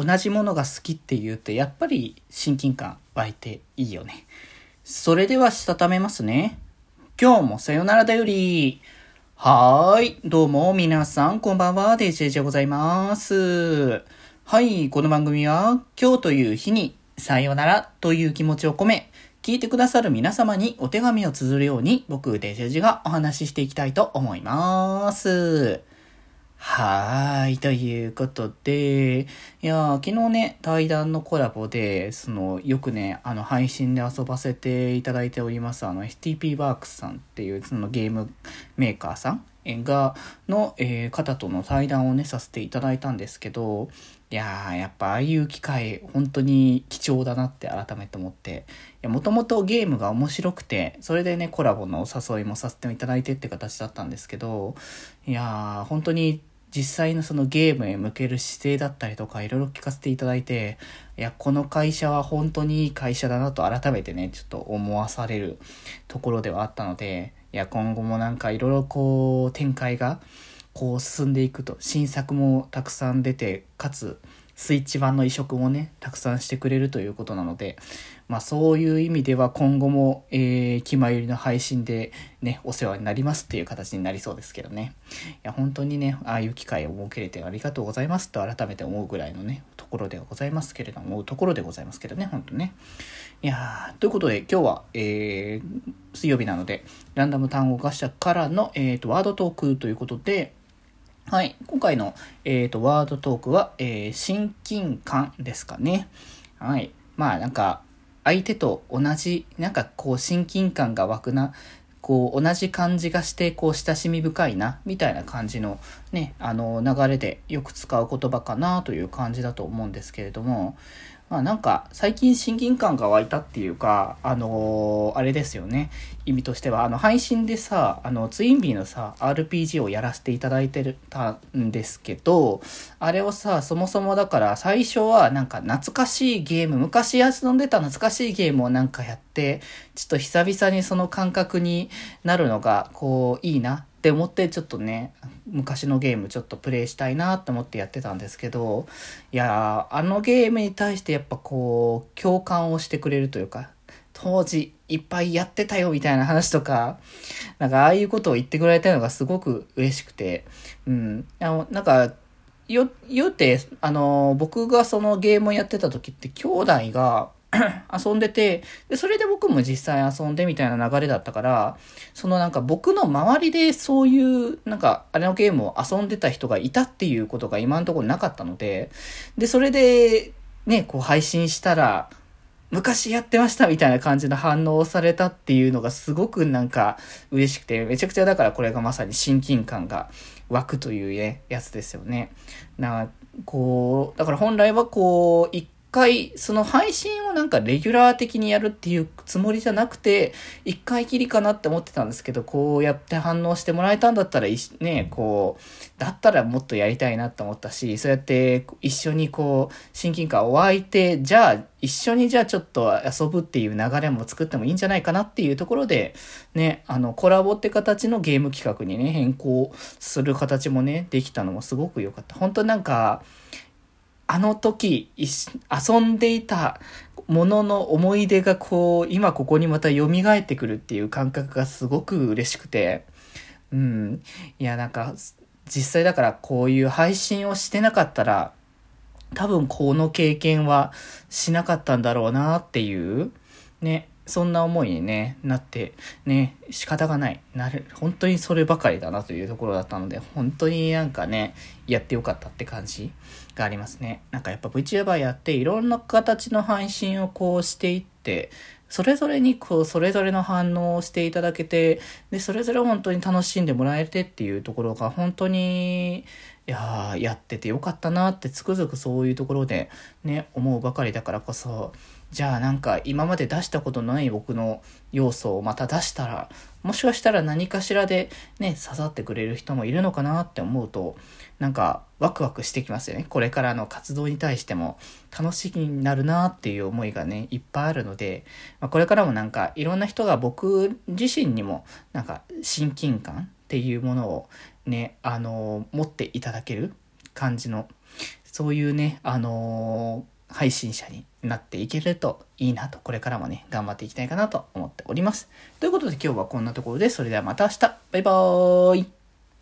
同じものが好きっていうとやっぱり親近感湧いていいよね。それではしたためますね。今日もさよならだより。はーい。どうも皆さんこんばんは。デジェジでございます。はい。この番組は今日という日にさよならという気持ちを込め聞いてくださる皆様にお手紙を綴るように僕デジェジがお話ししていきたいと思います。はーい。ということで、いや昨日ね、対談のコラボで、その、よくね、あの、配信で遊ばせていただいております、あの、STP ワークスさんっていう、そのゲームメーカーさんが、の、えー、方との対談をね、させていただいたんですけど、いやー、やっぱああいう機会、本当に貴重だなって改めて思って、いやもともとゲームが面白くて、それでね、コラボのお誘いもさせていただいてって形だったんですけど、いやー、本当に実際のそのゲームへ向ける姿勢だったりとかいろいろ聞かせていただいて、いや、この会社は本当にいい会社だなと改めてね、ちょっと思わされるところではあったので、いや、今後もなんかいろいろこう展開がこう進んでいくと、新作もたくさん出て、かつスイッチ版の移植もね、たくさんしてくれるということなので、まあそういう意味では今後も、えー、気まゆりの配信でね、お世話になりますっていう形になりそうですけどね。いや、本当にね、ああいう機会を設けれてありがとうございますと改めて思うぐらいのね、ところではございますけれども、思うところでございますけどね、本当ね。いやー、ということで今日は、えー、水曜日なので、ランダム単語合社からの、えーと、ワードトークということで、はい。今回の、えーと、ワードトークは、えー、親近感ですかね。はい。まあなんか、相手と同じ、なんかこう親近感が湧くな、こう同じ感じがして、こう親しみ深いな、みたいな感じのね、あの流れでよく使う言葉かなという感じだと思うんですけれども、まあなんか最近親近感が湧いたっていうか、あのー、あれですよね。意味としては、あの配信でさ、あのツインビーのさ、RPG をやらせていただいてるたんですけど、あれをさ、そもそもだから最初はなんか懐かしいゲーム、昔遊んでた懐かしいゲームをなんかやって、ちょっと久々にその感覚になるのが、こういいなって思ってちょっとね、昔のゲームちょっとプレイしたいなって思ってやってたんですけど、いやあのゲームに対してやっぱこう、共感をしてくれるというか、当時いっぱいやってたよみたいな話とか、なんかああいうことを言ってくれたのがすごく嬉しくて、うん。あの、なんか、よ、言うて、あの、僕がそのゲームをやってた時って兄弟が、遊んでて、で、それで僕も実際遊んでみたいな流れだったから、そのなんか僕の周りでそういう、なんかあれのゲームを遊んでた人がいたっていうことが今のところなかったので、で、それで、ね、こう配信したら、昔やってましたみたいな感じの反応をされたっていうのがすごくなんか嬉しくて、めちゃくちゃだからこれがまさに親近感が湧くというね、やつですよね。なこう、だから本来はこう、一回、その配信をなんかレギュラー的にやるっていうつもりじゃなくて、一回きりかなって思ってたんですけど、こうやって反応してもらえたんだったら、ね、こう、だったらもっとやりたいなって思ったし、そうやって一緒にこう、親近感を湧いて、じゃあ、一緒にじゃあちょっと遊ぶっていう流れも作ってもいいんじゃないかなっていうところで、ね、あの、コラボって形のゲーム企画にね、変更する形もね、できたのもすごく良かった。本当なんか、あの時遊んでいたものの思い出がこう、今ここにまた蘇ってくるっていう感覚がすごく嬉しくて、うん。いや、なんか、実際だからこういう配信をしてなかったら、多分この経験はしなかったんだろうなっていう、ね、そんな思いにね、なって、ね、仕方がない。なる、本当にそればかりだなというところだったので、本当になんかね、やってよかったって感じがありますね。なんかやっぱ VTuber やっていろんな形の配信をこうしていって、それぞれにこう、それぞれの反応をしていただけて、で、それぞれ本当に楽しんでもらえてっていうところが本当に、いややっててよかったなってつくづくそういうところでね、思うばかりだからこそ、じゃあなんか今まで出したことのない僕の要素をまた出したら、もしかしたら何かしらでね、刺さってくれる人もいるのかなって思うと、なんかワクワクしてきますよね。これからの活動に対しても楽しみになるなっていう思いがね、いっぱいあるので、まあ、これからもなんかいろんな人が僕自身にもなんか親近感っていうものをね、あの、持っていただける感じのそういうね、あの配信者になっていけるといいなと、これからもね、頑張っていきたいかなと思っております。ということで今日はこんなところで、それではまた明日バイバーイ